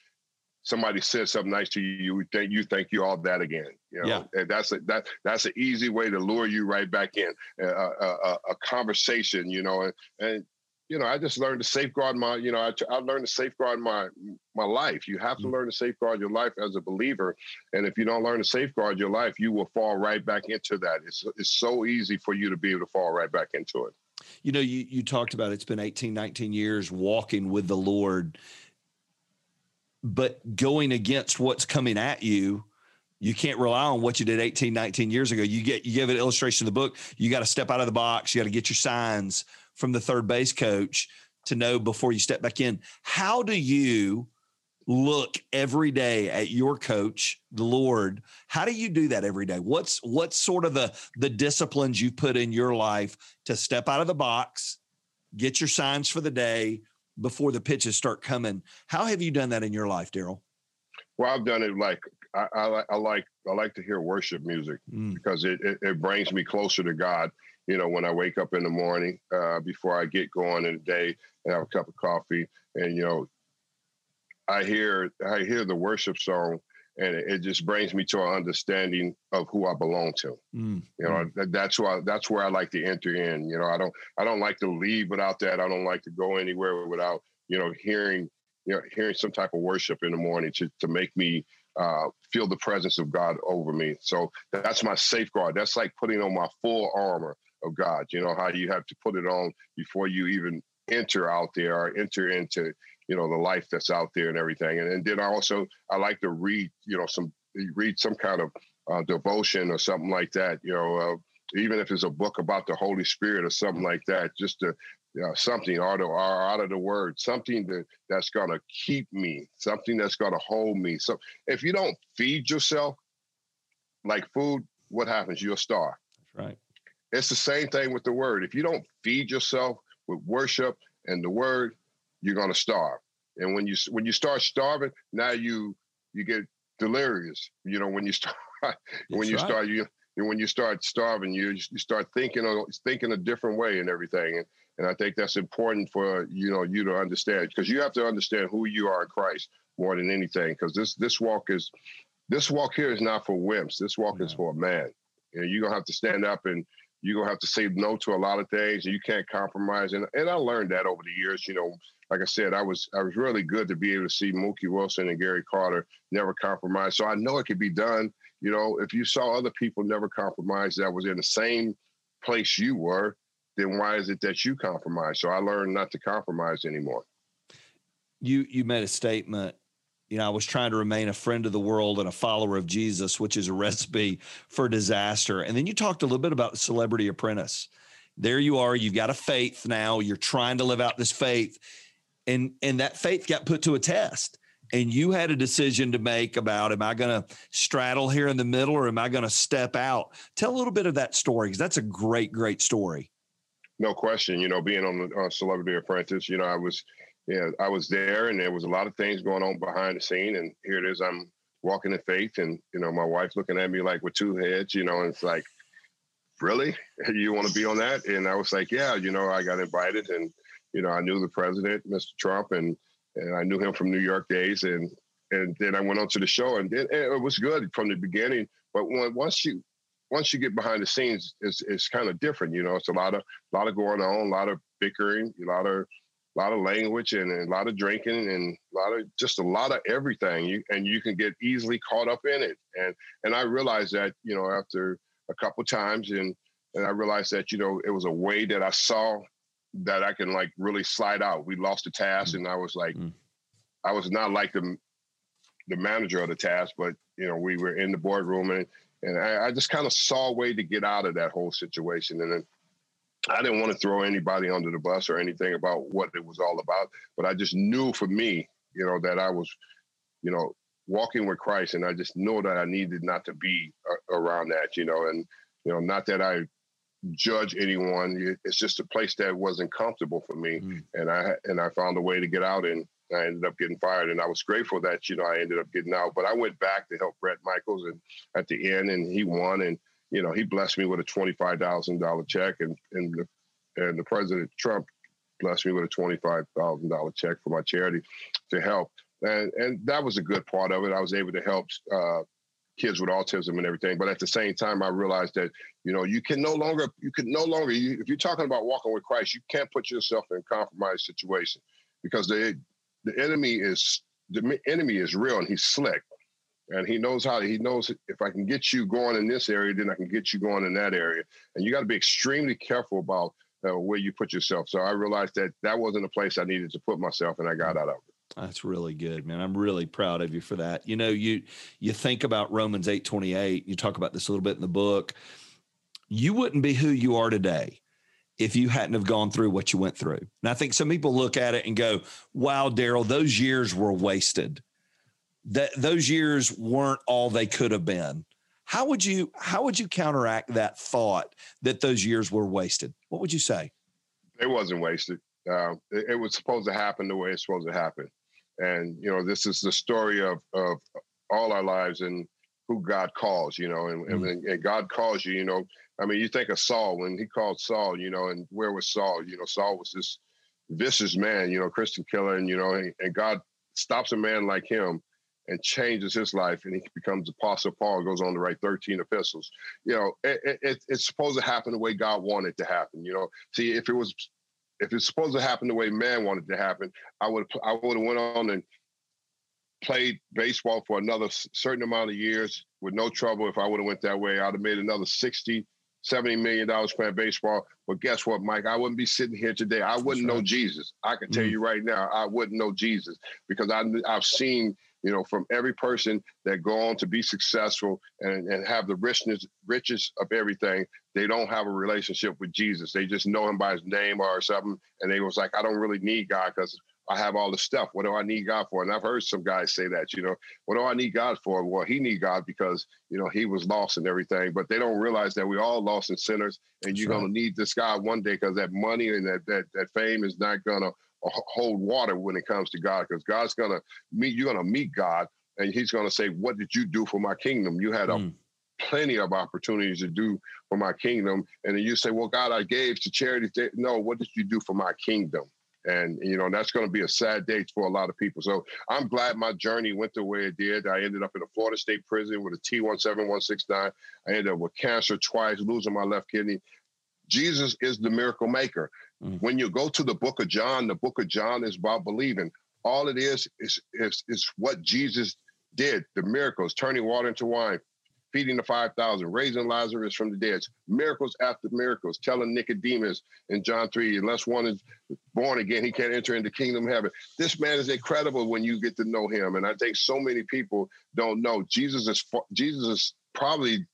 somebody said something nice to you, you think you think you all that again. You know, yeah. and that's a, that that's an easy way to lure you right back in a, a, a conversation. You know, and, and you know, I just learned to safeguard my, you know, I, I learned to safeguard my my life. You have to mm-hmm. learn to safeguard your life as a believer, and if you don't learn to safeguard your life, you will fall right back into that. It's it's so easy for you to be able to fall right back into it. You know, you you talked about it's been 18, 19 years walking with the Lord, but going against what's coming at you you can't rely on what you did 18 19 years ago you get you give an illustration in the book you got to step out of the box you got to get your signs from the third base coach to know before you step back in. How do you look every day at your coach, the Lord? How do you do that every day? What's what's sort of the the disciplines you put in your life to step out of the box, get your signs for the day before the pitches start coming? How have you done that in your life, Darryl? Well, I've done it like I, I, I, like I like to hear worship music mm. because it, it, it brings me closer to God you know, when I wake up in the morning uh, before I get going in the day and have a cup of coffee, and you know, I hear I hear the worship song, and it, it just brings me to an understanding of who I belong to. Mm. You know, mm. that, that's why that's where I like to enter in. You know, I don't I don't like to leave without that. I don't like to go anywhere without you know hearing you know hearing some type of worship in the morning to to make me uh, feel the presence of God over me. So that's my safeguard. That's like putting on my full armor of God. You know how you have to put it on before you even enter out there or enter into you know the life that's out there and everything. And, and then I also I like to read you know some read some kind of uh, devotion or something like that. You know. Uh, even if it's a book about the Holy Spirit or something like that, just to you know, something out of, out of the word, something that, that's going to keep me, something that's going to hold me. So if you don't feed yourself like food, what happens? You'll starve. That's right. It's the same thing with the word. If you don't feed yourself with worship and the word, you're going to starve. And when you when you start starving, now you you get delirious. You know when you [LAUGHS] start when you right. start you when you start starving, you you start thinking of, thinking a different way and everything. And and I think that's important for you know you to understand because you have to understand who you are in Christ more than anything. Because this this walk is this walk here is not for wimps. This walk no. is for a man. And you're gonna have to stand up and you're gonna have to say no to a lot of things, and you can't compromise. And and I learned that over the years. You know, like I said, I was I was really good to be able to see Mookie Wilson and Gary Carter never compromise. So I know it could be done. You know, if you saw other people never compromise that was in the same place you were, then why is it that you compromise? So I learned not to compromise anymore. You you made a statement. You know, I was trying to remain a friend of the world and a follower of Jesus, which is a recipe for disaster. And then you talked a little bit about Celebrity Apprentice. There you are. You've got a faith now. You're trying to live out this faith, and and that faith got put to a test and you had a decision to make about am I going to straddle here in the middle or am I going to step out? Tell a little bit of that story because that's a great, great story. No question. You know, being on the Celebrity Apprentice, you know, I was, yeah, I was there, and there was a lot of things going on behind the scene, and here it is. I'm walking in faith, and you know, my wife looking at me like with two heads, you know, and it's like, really, [LAUGHS] you want to be on that? And I was like, yeah, you know, I got invited, and you know, I knew the president, Mr. Trump, and and I knew him from New York days, and and then I went on to the show, and it, it was good from the beginning. But when, once you once you get behind the scenes, it's it's kind of different. You know, it's a lot of a lot of going on, a lot of bickering, a lot of a lot of language, and, and a lot of drinking, and a lot of just a lot of everything. You and you can get easily caught up in it. And and I realized that you know after a couple times, and and I realized that you know it was a way that I saw that I can like really slide out. We lost the task, mm. and I was like, mm. I was not like the the manager of the task, but you know, we were in the boardroom, and and I, I just kind of saw a way to get out of that whole situation, and then. I didn't want to throw anybody under the bus or anything about what it was all about, but I just knew for me, you know, that I was, you know, walking with Christ, and I just know that I needed not to be uh, around that, you know, and you know, not that I judge anyone. It's just a place that wasn't comfortable for me, mm. and I and I found a way to get out, and I ended up getting fired. And I was grateful that you know I ended up getting out. But I went back to help Bret Michaels, and at the end, and he won, and you know he blessed me with a twenty five thousand dollar check, and and the and the President Trump blessed me with a twenty five thousand dollar check for my charity to help. And, and that was a good part of it. I was able to help uh, kids with autism and everything. But at the same time, I realized that you know you can no longer you can no longer you, if you're talking about walking with Christ, you can't put yourself in a compromised situation because the the enemy is the enemy is real and he's slick and he knows how he knows if I can get you going in this area, then I can get you going in that area. And you got to be extremely careful about uh, where you put yourself. So I realized that that wasn't a place I needed to put myself, and I got out of it. That's really good, man. I'm really proud of you for that. You know, you you think about Romans 8:28, you talk about this a little bit in the book. You wouldn't be who you are today if you hadn't have gone through what you went through. And I think some people look at it and go, "Wow, Darryl, those years were wasted. That those years weren't all they could have been." How would you how would you counteract that thought that those years were wasted? What would you say? It wasn't wasted. Uh, it, it, was supposed to happen the way it's supposed to happen. And you know, this is the story of of all our lives and who God calls. You know, and, mm-hmm. and, and God calls you. You know, I mean, you think of Saul when he called Saul. You know, and where was Saul? You know, Saul was this vicious man. You know, Christian killer, and you know, and, and God stops a man like him and changes his life and he becomes apostle paul goes on to write 13 epistles you know it, it, it's supposed to happen the way god wanted to happen you know see if it was if it's supposed to happen the way man wanted to happen, I would I would have went on and played baseball for another certain amount of years with no trouble. If I would have went that way, I'd have made another 60, 70 million dollars playing baseball. But guess what, Mike? I wouldn't be sitting here today. I wouldn't right. know Jesus. I can tell mm. you right now, I wouldn't know Jesus because I, I've seen you know, from every person that go on to be successful and, and have the richness, riches of everything, they don't have a relationship with Jesus. They just know him by his name or something. And they was like, I don't really need God because I have all the stuff. What do I need God for? And I've heard some guys say that, you know, what do I need God for? Well, he need God because, you know, he was lost and everything, but they don't realize that we all lost and sinners and you're right. going to need this God one day because that money and that, that, that fame is not going to hold water when it comes to God because God's to meet, you're to meet God and he's to say, what did you do for my kingdom? You had a mm. plenty of opportunities to do for my kingdom. And then you say, well, God, I gave to charity. No, what did you do for my kingdom? And, you know, that's going to be a sad day for a lot of people. So I'm glad my journey went the way it did. I ended up in a Florida State prison with a T17169. I ended up with cancer twice, losing my left kidney. Jesus is the miracle maker. Mm. When you go to the book of John, the book of John is about believing. All it is is is, is what Jesus did, the miracles, turning water into wine, feeding the 5,000, raising Lazarus from the dead, miracles after miracles, telling Nicodemus in John 3, unless one is born again, he can't enter into kingdom of heaven. This man is incredible when you get to know him. And I think so many people don't know Jesus is Jesus is probably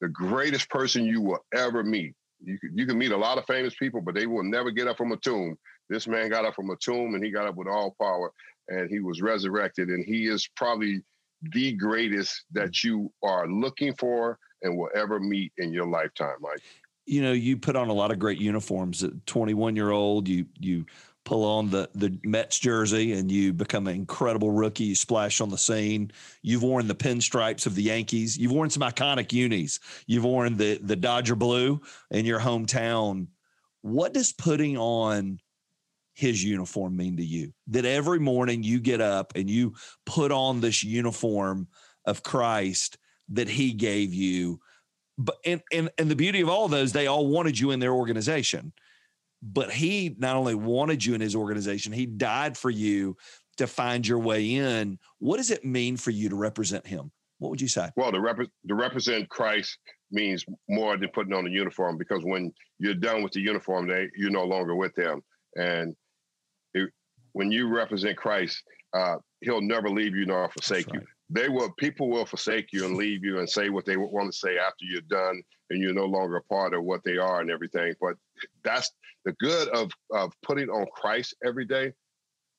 the greatest person you will ever meet. You can, you can meet a lot of famous people, but they will never get up from a tomb. This man got up from a tomb and he got up with all power and he was resurrected. And he is probably the greatest that you are looking for and will ever meet in your lifetime, Mike? You know, you put on a lot of great uniforms. At 21 year old, you you pull on the the Mets jersey and you become an incredible rookie. You splash on the scene. You've worn the pinstripes of the Yankees. You've worn some iconic unis. You've worn the the Dodger blue in your hometown. What does putting on his uniform mean to you? That every morning you get up and you put on this uniform of Christ that he gave you. But and and and the beauty of all those, they all wanted you in their organization. But he not only wanted you in his organization, he died for you to find your way in. What does it mean for you to represent him? What would you say? Well, to, rep- to represent Christ means more than putting on a uniform because when you're done with the uniform, they you're no longer with them. And when you represent Christ, uh, He'll never leave you nor forsake right. you. They will. People will forsake you and leave you and say what they want to say after you're done and you're no longer a part of what they are and everything. But that's the good of of putting on Christ every day.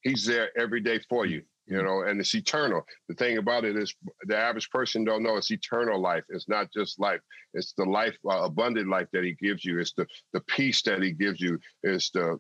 He's there every day for you you know, and it's eternal. The thing about it is, the average person don't know it's eternal life. It's not just life; it's the life, uh, abundant life that He gives you. It's the the peace that He gives you. It's the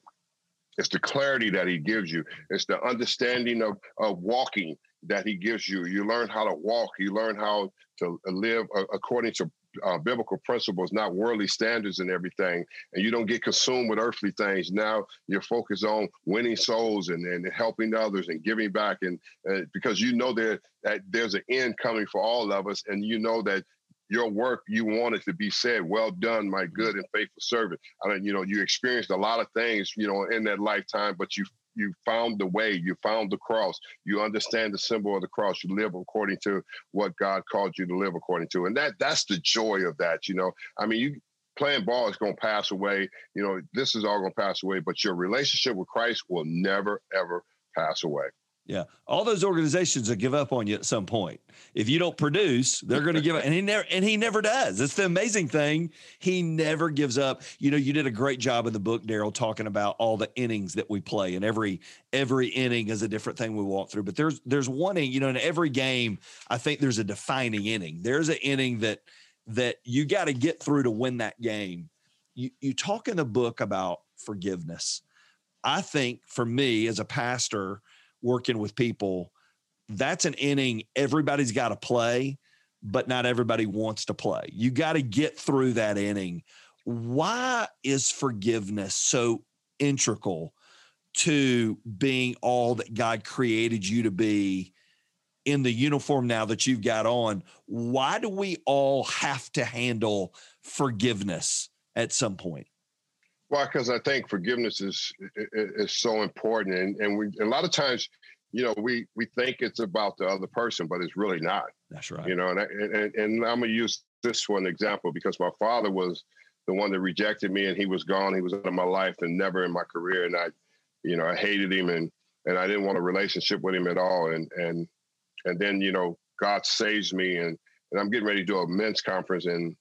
it's the clarity that he gives you. It's the understanding of, of walking that he gives you. You learn how to walk. You learn how to live according to uh, biblical principles, not worldly standards and everything. And you don't get consumed with earthly things. Now you're focused on winning souls and, and helping others and giving back. And uh, because you know there, that there's an end coming for all of us. And you know that your work you wanted to be said well done my good and faithful servant i mean you know you experienced a lot of things you know in that lifetime but you you found the way you found the cross you understand the symbol of the cross you live according to what god called you to live according to. And that that's the joy of that you know? I mean you playing ball is going to pass away you know this is all going to pass away but your relationship with christ will never ever pass away yeah, all those organizations that give up on you at some point. If you don't produce, they're going to give up, and he never and he never does. It's the amazing thing. He never gives up. You know, you did a great job in the book, Darryl, talking about all the innings that we play, and every every inning is a different thing we walk through. But there's there's one inning, you know, in every game, I think there's a defining inning. There's an inning that that you got to get through to win that game. You you talk in the book about forgiveness. I think for me as a pastor working with people, that's an inning everybody's got to play, but not everybody wants to play. You got to get through that inning. Why is forgiveness so integral to being all that God created you to be in the uniform now that you've got on? Why do we all have to handle forgiveness at some point? Well, because I think forgiveness is is so important, and and we a lot of times, you know, we we think it's about the other person, but it's really not. That's right. You know, and I, and, and I'm gonna use this one example because my father was the one that rejected me, and he was gone. He was out of my life and never in my career, and I, you know, I hated him, and and I didn't want a relationship with him at all, and and and then you know, God saves me, and and I'm getting ready to do a men's conference in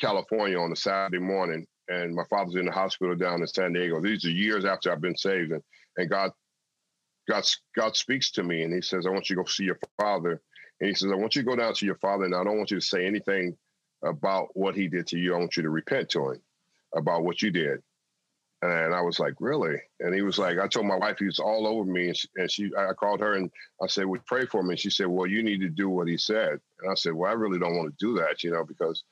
California on a Saturday morning and my father's in the hospital down in San Diego. These are years after I've been saved, and, and God, God, God speaks to me, and He says, "I want you to go see your father." And He says, "I want you to go down to your father, and I don't want you to say anything about what he did to you. I want you to repent to him about what you did." And I was like, "Really?" And he was like, "I told my wife he was all over me, and she, and she I called her and I said, "Would pray for me?" And she said, "Well, you need to do what he said." And I said, "Well, I really don't want to do that, you know, because."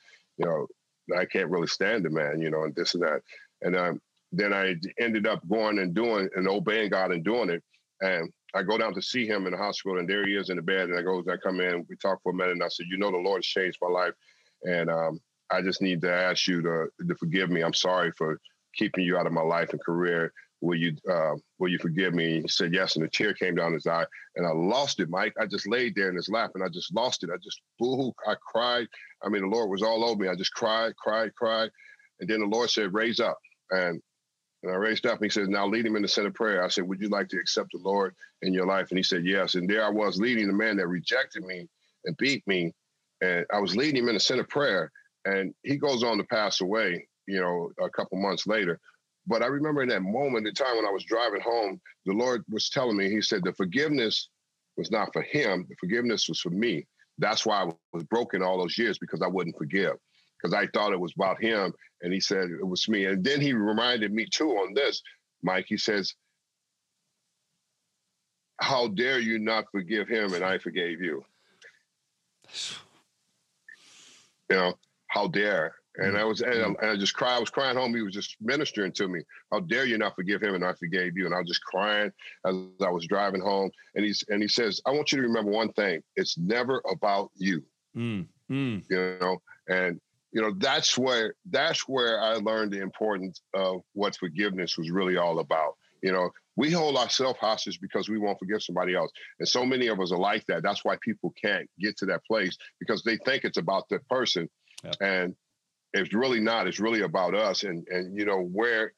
You know, I can't really stand the man, you know, and this and that. And um, then I ended up going and doing and obeying God and doing it. And I go down to see him in the hospital, and there he is in the bed. And I go, I come in, we talk for a minute, and I said, you know, the Lord has changed my life, and um, I just need to ask you to to forgive me. I'm sorry for keeping you out of my life and career. Will you uh, will you forgive me? He said yes, and a tear came down his eye, and I lost it, Mike. I just laid there in his lap, and I just lost it. I just boo, I cried. I mean, the Lord was all over me. I just cried, cried, cried, and then the Lord said, "Raise up," and and I raised up. And he said, "Now lead him in the center of prayer." I said, "Would you like to accept the Lord in your life?" And he said, "Yes." And there I was leading the man that rejected me and beat me, and I was leading him in the center of prayer. And he goes on to pass away, you know, a couple months later. But I remember in that moment, the time when I was driving home, the Lord was telling me, He said, the forgiveness was not for him, the forgiveness was for me. That's why I was broken all those years because I wouldn't forgive, because I thought it was about him. And He said it was me. And then He reminded me too on this, Mike. He says, How dare you not forgive him and I forgave you? You know, how dare? And I was, and I, and I just cried. I was crying home. He was just ministering to me. How dare you not forgive him and I forgave you? And I was just crying as I was driving home. And he's, and he says, I want you to remember one thing. It's never about you. Mm, mm. You know, and you know that's where that's where I learned the importance of what forgiveness was really all about. You know, we hold ourselves hostage because we won't forgive somebody else. And so many of us are like that. That's why people can't get to that place because they think it's about the person. Yep. And it's really not. It's really about us. And and you know, where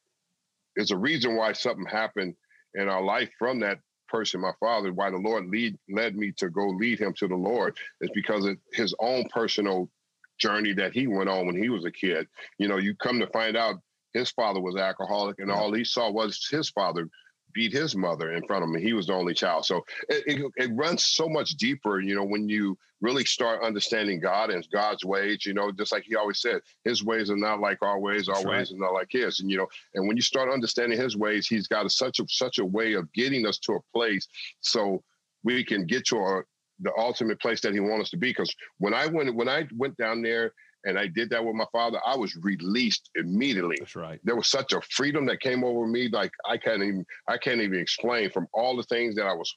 there's a reason why something happened in our life from that person, my father, why the Lord lead led me to go lead him to the Lord is because of his own personal journey that he went on when he was a kid. You know, you come to find out his father was alcoholic and all he saw was his father beat his mother in front of him. He was the only child. So it, it, it, runs so much deeper, you know, when you really start understanding God and God's ways, you know, just like he always said, his ways are not like our ways, our That's right. ways are not like his. And, you know, and when you start understanding his ways, he's got a, such a, such a way of getting us to a place so we can get to our, the ultimate place that he wants us to be. Because when I went, when I went down there and I did that with my father, I was released immediately. That's right. there was such a freedom that came over me like i can't even i can't even explain from all the things that i was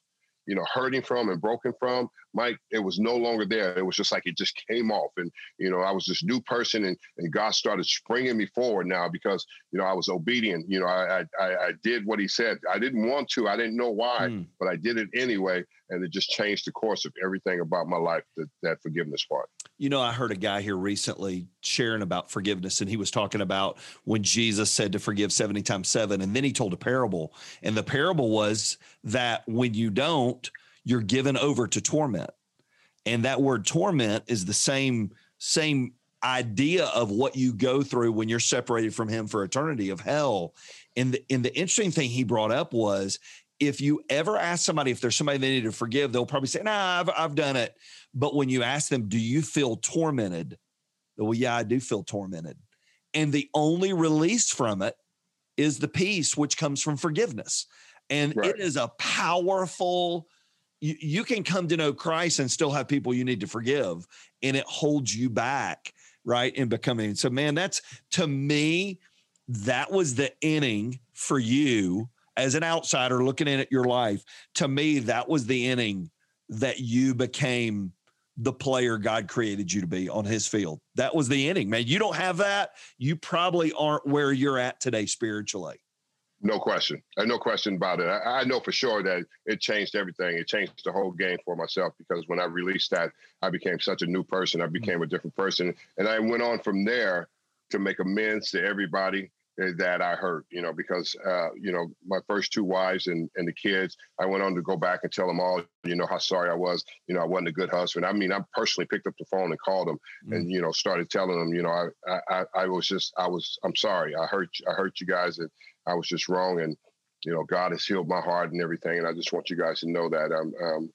you know hurting from and broken from mike it was no longer there. It was just like it just came off. And you know i was this new person and, and god started springing me forward now because you know i was obedient. You know i i, I did what he said. I didn't want to i didn't know why Mm. but i did it anyway. And it just changed the course of everything about my life that, that forgiveness part You know, I heard a guy here recently sharing about forgiveness, and he was talking about when Jesus said to forgive 70 times seven. And then he told a parable. And the parable was that when you don't, you're given over to torment. And that word torment is the same, same idea of what you go through when you're separated from him for eternity of hell. And the, and the interesting thing he brought up was if you ever ask somebody if there's somebody they need to forgive, they'll probably say, nah, I've, I've done it. But when you ask them, do you feel tormented? Well, yeah, I do feel tormented. And the only release from it is the peace which comes from forgiveness. And Right. it is a powerful, you, you can come to know Christ and still have people you need to forgive, and it holds you back, right? In becoming. So, man, that's to me, that was the inning for you as an outsider looking in at your life. To me, that was the inning that you became the player God created you to be on his field. That was the inning, man. You don't have that, you probably aren't where you're at today spiritually. No question. No question about it. I, I know for sure that it changed everything. It changed the whole game for myself because when I released that, I became such a new person. I mm-hmm. became a different person. And I went on from there to make amends to everybody that I hurt, you know, because, uh, you know, my first two wives and, and the kids, I went on to go back and tell them all, you know, how sorry I was. You know, I wasn't a good husband. I mean, I personally picked up the phone and called them and, you know, started telling them, you know, I, I, I was just, I was, I'm sorry. I hurt, I hurt you guys. And, I was just wrong, and you know, God has healed my heart and everything. And I just want you guys to know that I'm um,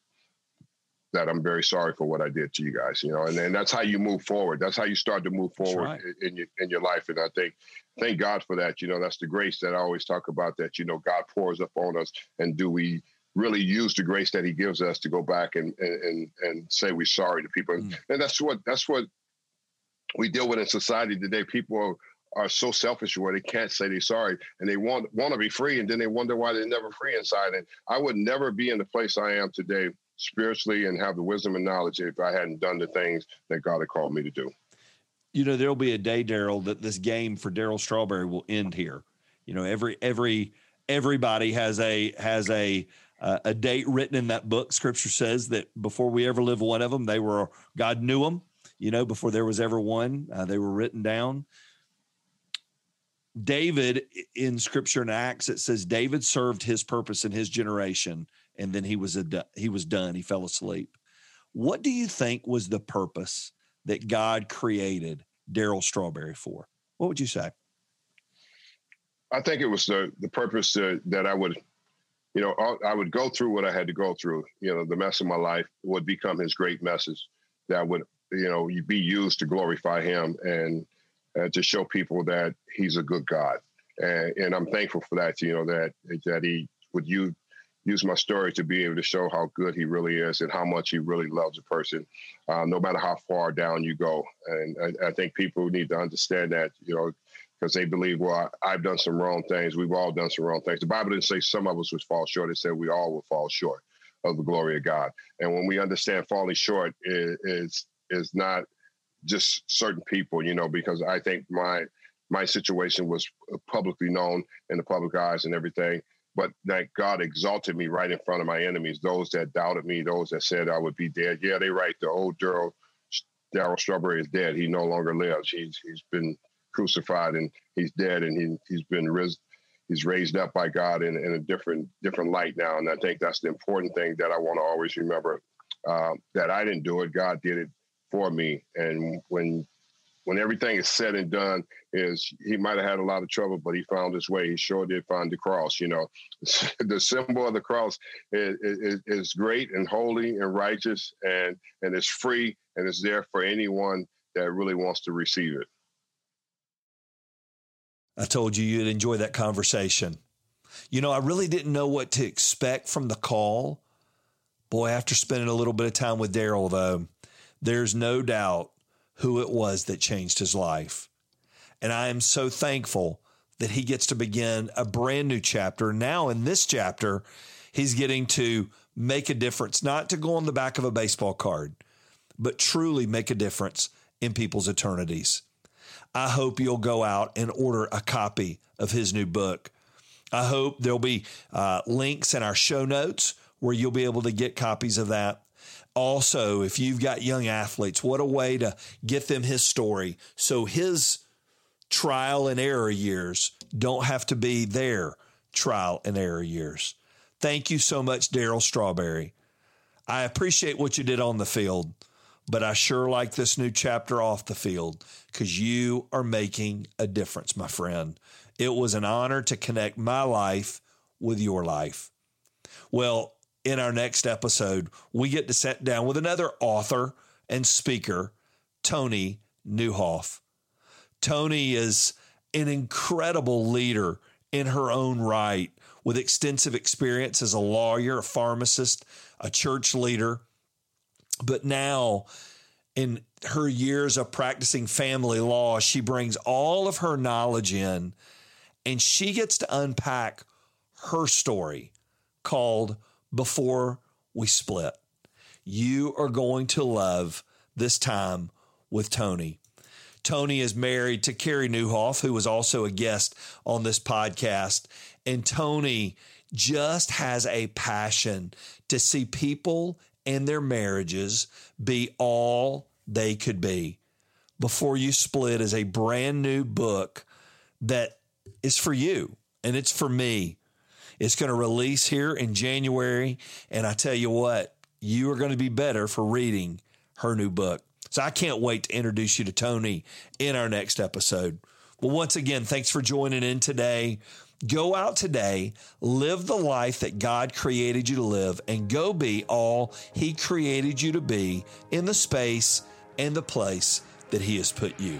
that I'm very sorry for what I did to you guys. You know, and then that's how you move forward. That's how you start to move forward right. in, in your in your life. And I think, thank God for that. You know, that's the grace that I always talk about. That you know, God pours up on us, and do we really use the grace that He gives us to go back and and and, and say we're sorry to people? Mm. And that's what that's what we deal with in society today. People are are so selfish where they can't say they're sorry and they want want to be free and then they wonder why they're never free inside. And I would never be in the place I am today spiritually and have the wisdom and knowledge if I hadn't done the things that God had called me to do. you know, there'll be a day, Darryl, that this game for Darryl Strawberry will end here. You know, every every everybody has a has a uh, a date written in that book. Scripture says that before we ever live one of them, they were God knew them. You know, before there was ever one, uh, they were written down. David in Scripture and Acts it says David served his purpose in his generation, and then he was a he was done. He fell asleep. What do you think was the purpose that God created Darryl Strawberry for? What would you say? I think it was the the purpose that, I would, you know, I would go through what I had to go through. You know, the mess of my life would become His great message that would, you know, be used to glorify Him and uh, to show people that He's a good God. And, and I'm thankful for that. You know that that He would use use my story to be able to show how good he really is and how much he really loves a person, uh, no matter how far down you go. And I, I, think people need to understand that, you know, because they believe, well, I, have done some wrong things. We've all done some wrong things. The Bible didn't say some of us would fall short. It said we all will fall short of the glory of God. And when we understand falling short is is, is not just certain people, you know, because I think my my situation was publicly known in the public eyes and everything but that God exalted me right in front of my enemies, those that doubted me, those that said I would be dead. Yeah, they right. The old Darryl, Darryl Strawberry is dead. He no longer lives. He's he's been crucified and he's dead and he he's been ris- he's raised up by God in, in a different different light now. And I think that's the important thing that I want to always remember. Uh, that I didn't do it. God did it for me. And when when everything is said and done, is he might have had a lot of trouble, but he found his way. He sure did find the cross. You know, [LAUGHS] the symbol of the cross is, is, is great and holy and righteous, and and it's free and it's there for anyone that really wants to receive it. I told you you'd enjoy that conversation. You know, I really didn't know what to expect from the call. Boy, after spending a little bit of time with Darryl, though, there's no doubt who it was that changed his life. And I am so thankful that he gets to begin a brand new chapter. Now, in this chapter, he's getting to make a difference, not to go on the back of a baseball card, but truly make a difference in people's eternities. I hope you'll go out and order a copy of his new book. I hope there'll be uh, links in our show notes where you'll be able to get copies of that. Also, if you've got young athletes, what a way to get them his story. So his trial and error years don't have to be their trial and error years. Thank you so much, Darryl Strawberry. I appreciate what you did on the field, but I sure like this new chapter off the field because you are making a difference, my friend. It was an honor to connect my life with your life. Well, in our next episode, we get to sit down with another author and speaker, Toni Nieuwhof. Toni is an incredible leader in her own right with extensive experience as a lawyer, a pharmacist, a church leader. But now, in her years of practicing family law, she brings all of her knowledge in and she gets to unpack her story called Before We Split. You are going to love this time with Toni. Toni is married to Carey Nieuwhof, who was also a guest on this podcast. And Toni just has a passion to see people and their marriages be all they could be. Before You Split is a brand new book that is for you and it's for me. It's going to release here in January. And I tell you what, you are going to be better for reading her new book. So I can't wait to introduce you to Toni in our next episode. Well, once again, thanks for joining in today. Go out today, live the life that God created you to live, and go be all He created you to be in the space and the place that He has put you.